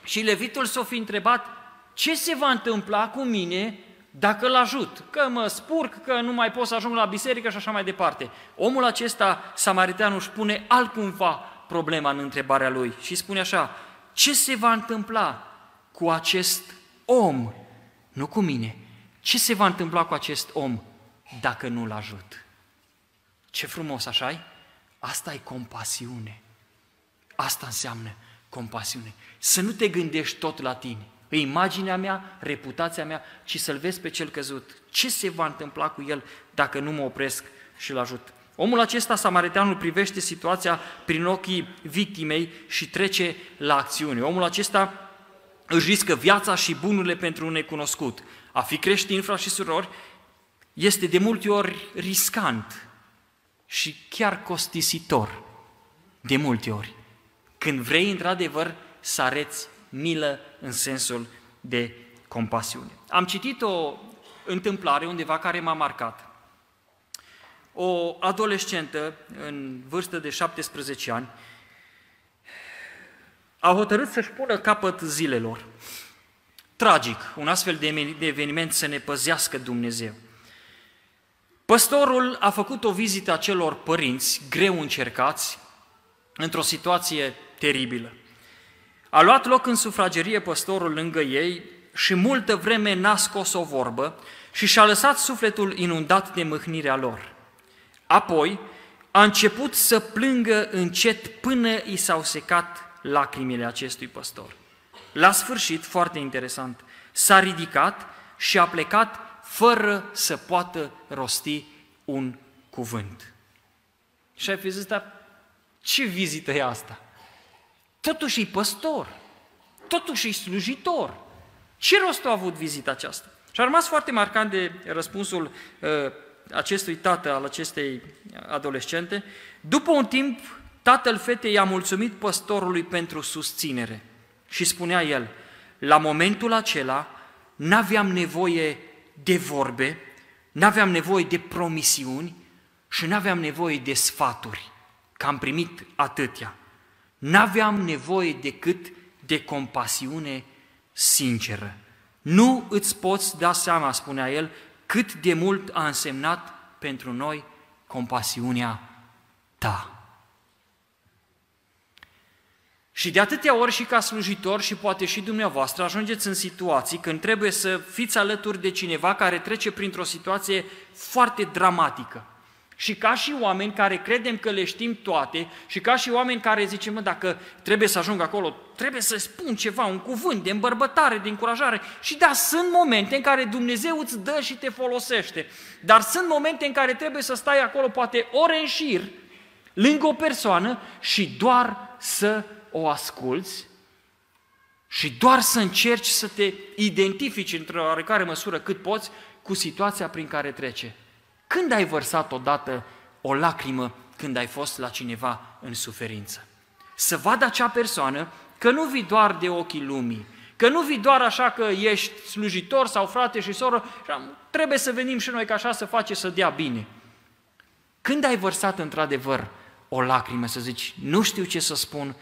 și levitul s-au fi întrebat ce se va întâmpla cu mine dacă îl ajut, că mă spurc, că nu mai pot să ajung la biserică și așa mai departe. Omul acesta, samariteanul, își pune altcumva problema în întrebarea lui și spune așa, ce se va întâmpla cu acest om, nu cu mine, ce se va întâmpla cu acest om dacă nu-l ajut? Ce frumos, așa -i? Asta e compasiune. Asta înseamnă compasiune. Să nu te gândești tot la tine. Imaginea mea, reputația mea, ci să-l vezi pe cel căzut. Ce se va întâmpla cu el dacă nu mă opresc și îl ajut? Omul acesta, samariteanul, privește situația prin ochii victimei și trece la acțiune. Omul acesta își riscă viața și bunurile pentru un necunoscut. A fi creștin, frați și surori, este de multe ori riscant și chiar costisitor. De multe ori. Când vrei, într-adevăr, să areți milă în sensul de compasiune. Am citit o întâmplare undeva care m-a marcat. O adolescentă în vârstă de 17 ani a hotărât să-și pună capăt zilelor. Tragic, un astfel de eveniment să ne păzească Dumnezeu. Păstorul a făcut o vizită acelor părinți greu încercați, într-o situație teribilă. A luat loc în sufragerie păstorul lângă ei și multă vreme n-a scos o vorbă și și-a lăsat sufletul inundat de mâhnirea lor. Apoi a început să plângă încet până i s-au secat lacrimile acestui păstor. La sfârșit, foarte interesant, s-a ridicat și a plecat fără să poată rosti un cuvânt. Și ai fi zis, dar ce vizită e asta? Totuși e păstor, totuși e slujitor. Ce rost a avut vizita aceasta? Și a rămas foarte marcant de răspunsul uh, acestui tată al acestei adolescente. După un timp, tatăl fetei i-a mulțumit păstorului pentru susținere și spunea el, la momentul acela n-aveam nevoie de vorbe, n-aveam nevoie de promisiuni și n-aveam nevoie de sfaturi, că am primit atâtea. N-aveam nevoie decât de compasiune sinceră. Nu îți poți da seama, spunea el, cât de mult a însemnat pentru noi compasiunea ta. Și de atâtea ori și ca slujitor și poate și dumneavoastră ajungeți în situații când trebuie să fiți alături de cineva care trece printr-o situație foarte dramatică. Și ca și oameni care credem că le știm toate și ca și oameni care zicem, mă, dacă trebuie să ajung acolo, trebuie să spun ceva, un cuvânt de îmbărbătare, de încurajare. Și da, sunt momente în care Dumnezeu îți dă și te folosește. Dar sunt momente în care trebuie să stai acolo, poate ore în șir, lângă o persoană și doar să o asculți și doar să încerci să te identifici într-o oarecare măsură cât poți cu situația prin care trece. Când ai vărsat odată o lacrimă când ai fost la cineva în suferință? Să vadă acea persoană că nu vii doar de ochii lumii, că nu vii doar așa că ești slujitor sau frate și soră, trebuie să venim și noi ca așa să face să dea bine. Când ai vărsat într-adevăr o lacrimă, să zici, nu știu ce să spun,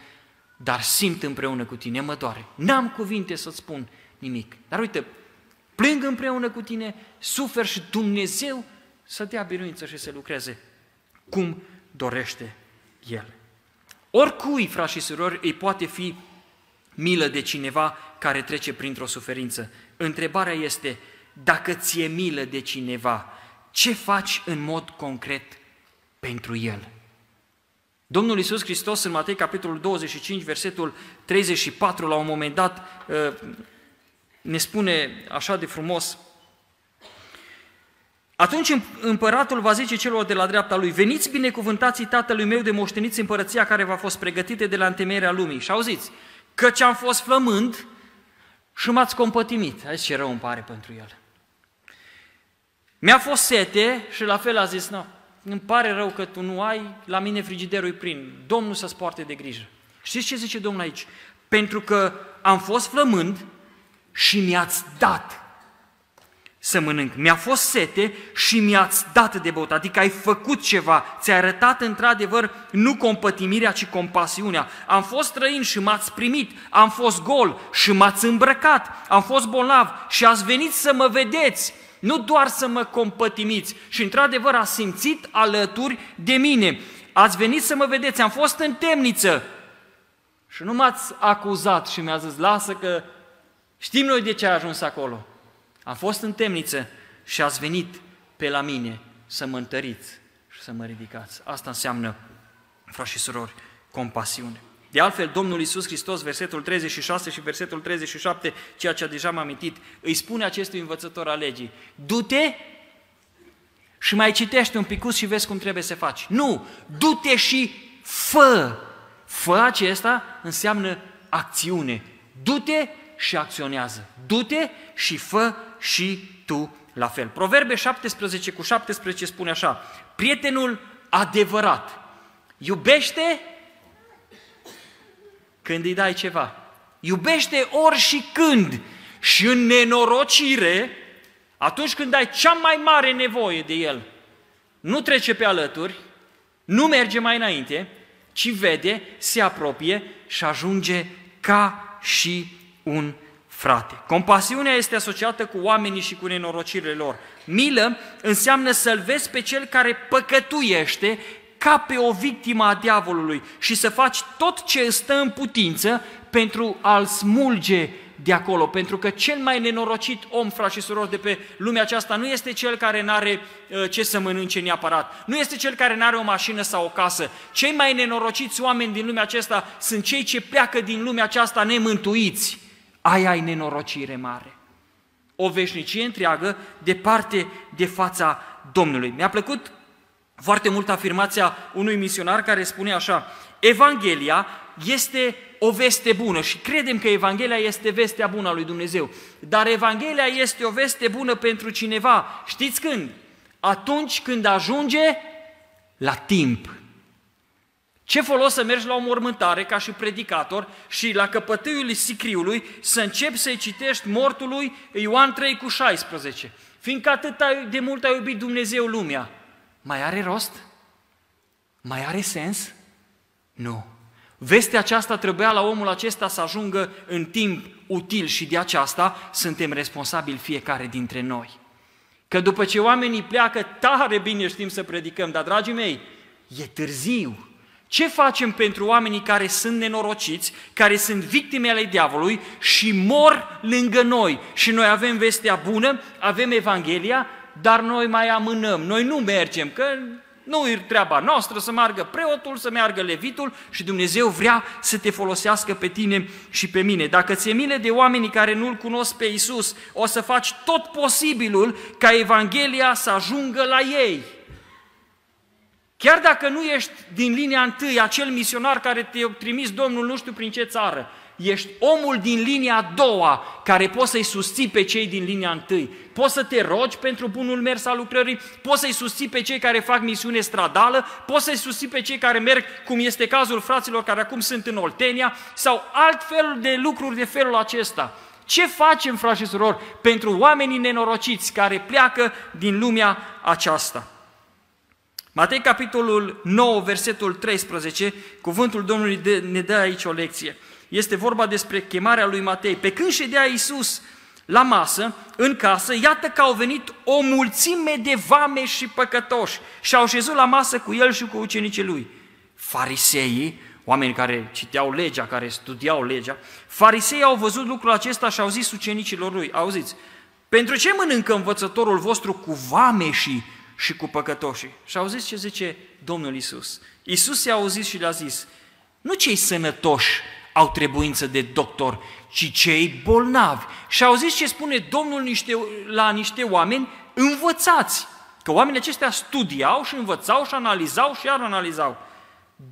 dar simt împreună cu tine, mă doare. N-am cuvinte să spun nimic. Dar uite, plâng împreună cu tine, sufer și Dumnezeu să dea biruință și să lucreze cum dorește El. Oricui, frați și surori, îi poate fi milă de cineva care trece printr-o suferință. Întrebarea este, dacă ți-e milă de cineva, ce faci în mod concret pentru el? Domnul Iisus Hristos în Matei, capitolul 25, versetul 34, la un moment dat, uh, ne spune așa de frumos, atunci împăratul va zice celor de la dreapta lui, veniți binecuvântații tatălui meu de moșteniți împărăția care v-a fost pregătită de la întemeierea lumii. Și auziți, căci am fost flămând și m-ați compătimit. Aici ce rău îmi pare pentru el. Mi-a fost sete și la fel a zis, nu, îmi pare rău că tu nu ai, la mine frigiderul prin, Domnul să-ți poarte de grijă. Știți ce zice Domnul aici? Pentru că am fost flămând și mi-ați dat să mănânc. Mi-a fost sete și mi-ați dat de băut, adică ai făcut ceva, ți-ai arătat într-adevăr nu compătimirea, ci compasiunea. Am fost străin și m-ați primit, am fost gol și m-ați îmbrăcat, am fost bolnav și ați venit să mă vedeți, nu doar să mă compătimiți. Și într-adevăr a simțit alături de mine. Ați venit să mă vedeți, am fost în temniță și nu m-ați acuzat și mi-a zis, lasă că știm noi de ce ai ajuns acolo. Am fost în temniță și ați venit pe la mine să mă întăriți și să mă ridicați. Asta înseamnă frați și surori, compasiune. De altfel, Domnul Iisus Hristos, versetul 36 și versetul 37, ceea ce deja m-am amintit, îi spune acestui învățător al legii, du-te și mai citește un picus și vezi cum trebuie să faci. Nu, du-te și fă. Fă acesta înseamnă acțiune. Du-te și acționează. Du-te și fă și tu la fel. Proverbe 17 cu 17 spune așa, prietenul adevărat iubește când îi dai ceva. Iubește ori și când. Și în nenorocire, atunci când ai cea mai mare nevoie de el, nu trece pe alături, nu merge mai înainte, ci vede, se apropie și ajunge ca și un frate. Compasiunea este asociată cu oamenii și cu nenorocirile lor. Milă înseamnă să-l vezi pe cel care păcătuiește ca pe o victimă a diavolului și să faci tot ce îți stă în putință pentru a-l smulge de acolo, pentru că cel mai nenorocit om, frați și surori, de pe lumea aceasta nu este cel care nu are uh, ce să mănânce neapărat, nu este cel care nu are o mașină sau o casă. Cei mai nenorociți oameni din lumea aceasta sunt cei ce pleacă din lumea aceasta nemântuiți. Aia ai nenorocire mare. O veșnicie întreagă departe de fața Domnului. Mi-a plăcut foarte mult afirmația unui misionar care spune așa, Evanghelia este o veste bună și credem că Evanghelia este vestea bună a lui Dumnezeu. Dar Evanghelia este o veste bună pentru cineva. Știți când? Atunci când ajunge la timp. Ce folos să mergi la o mormântare ca și predicator și la căpătâiul sicriului să începi să-i citești mortului Ioan 3 cu 16. Fiindcă atât de mult a iubit Dumnezeu lumea. Mai are rost? Mai are sens? Nu. Vestea aceasta trebuia la omul acesta să ajungă în timp util și de aceasta suntem responsabili fiecare dintre noi. Că după ce oamenii pleacă, tare bine știm să predicăm, dar dragii mei, e târziu. Ce facem pentru oamenii care sunt nenorociți, care sunt victime ale diavolului și mor lângă noi? Și noi avem vestea bună, avem Evanghelia, dar noi mai amânăm, noi nu mergem, că nu e treaba noastră să meargă preotul, să meargă levitul și Dumnezeu vrea să te folosească pe tine și pe mine. Dacă ți-e mile de oamenii care nu-L cunosc pe Isus, o să faci tot posibilul ca Evanghelia să ajungă la ei. Chiar dacă nu ești din linia întâi, acel misionar care te-a trimis Domnul nu știu prin ce țară, ești omul din linia a doua care poți să-i susții pe cei din linia întâi. Poți să te rogi pentru bunul mers al lucrării, poți să-i susții pe cei care fac misiune stradală, poți să-i susții pe cei care merg, cum este cazul fraților care acum sunt în Oltenia, sau alt fel de lucruri de felul acesta. Ce facem, frați și surori, pentru oamenii nenorociți care pleacă din lumea aceasta? Matei, capitolul 9, versetul 13, cuvântul Domnului ne dă aici o lecție. Este vorba despre chemarea lui Matei. Pe când ședea Iisus la masă, în casă, iată că au venit o mulțime de vame și păcătoși și au șezut la masă cu el și cu ucenicii lui. Fariseii, oameni care citeau legea, care studiau legea, fariseii au văzut lucrul acesta și au zis ucenicilor lui, auziți, pentru ce mănâncă învățătorul vostru cu vame și, și cu păcătoșii? Și au zis ce zice Domnul Isus. Isus i-a auzit și le-a zis, nu cei sănătoși au trebuință de doctor, ci cei bolnavi. Și au zis ce spune Domnul niște, la niște oameni învățați. Că oamenii aceștia studiau și învățau și analizau și iar analizau.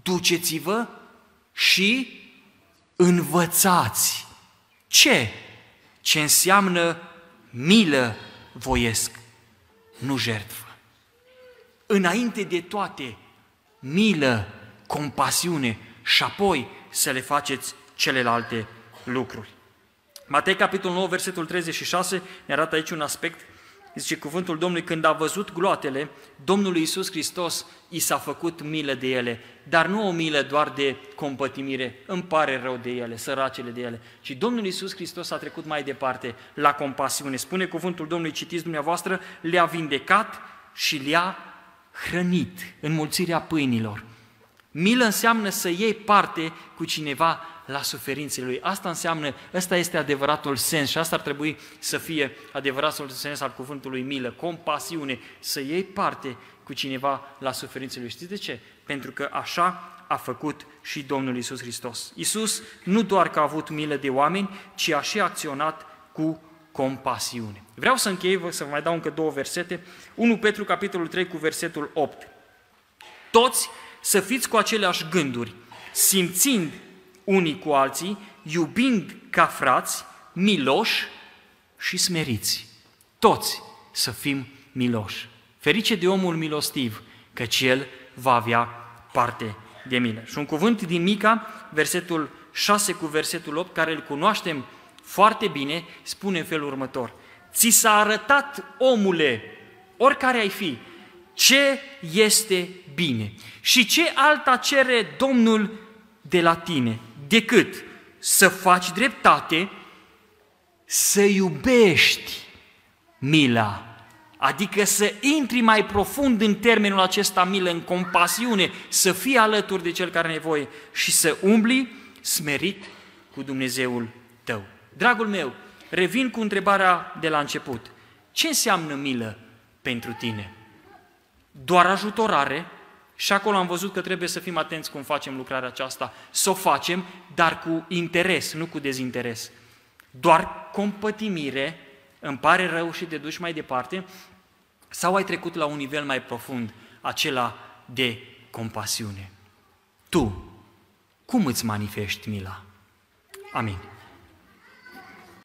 Duceți-vă și învățați. Ce? Ce înseamnă milă voiesc, nu jertfă. Înainte de toate, milă, compasiune și apoi să le faceți celelalte lucruri. Matei, capitolul 9, versetul 36, ne arată aici un aspect. Zice cuvântul Domnului, când a văzut gloatele, Domnul Iisus Hristos i s-a făcut milă de ele, dar nu o milă doar de compătimire, îmi pare rău de ele, săracele de ele, ci Domnul Iisus Hristos a trecut mai departe la compasiune. Spune cuvântul Domnului, citiți dumneavoastră, le-a vindecat și le-a hrănit, înmulțirea pâinilor. Milă înseamnă să iei parte cu cineva la suferințele lui. Asta înseamnă, ăsta este adevăratul sens și asta ar trebui să fie adevăratul sens al cuvântului milă, compasiune, să iei parte cu cineva la suferințele lui. Știți de ce? Pentru că așa a făcut și Domnul Isus Hristos. Isus nu doar că a avut milă de oameni, ci a și acționat cu compasiune. Vreau să închei, să vă mai dau încă două versete. 1 Petru, capitolul 3, cu versetul 8. Toți să fiți cu aceleași gânduri, simțind unii cu alții, iubind ca frați, miloși și smeriți. Toți să fim miloși. Ferice de omul milostiv, căci el va avea parte de milă. Și un cuvânt din Mica, versetul 6 cu versetul 8, care îl cunoaștem foarte bine, spune în felul următor. Ți s-a arătat, omule, oricare ai fi, ce este bine și ce alta cere Domnul de la tine decât să faci dreptate, să iubești mila, adică să intri mai profund în termenul acesta milă, în compasiune, să fii alături de cel care are nevoie și să umbli smerit cu Dumnezeul tău. Dragul meu, revin cu întrebarea de la început. Ce înseamnă milă pentru tine? Doar ajutorare? Și acolo am văzut că trebuie să fim atenți cum facem lucrarea aceasta. Să o facem, dar cu interes, nu cu dezinteres. Doar compătimire, îmi pare rău și te duci mai departe, sau ai trecut la un nivel mai profund, acela de compasiune. Tu, cum îți manifesti mila? Amin.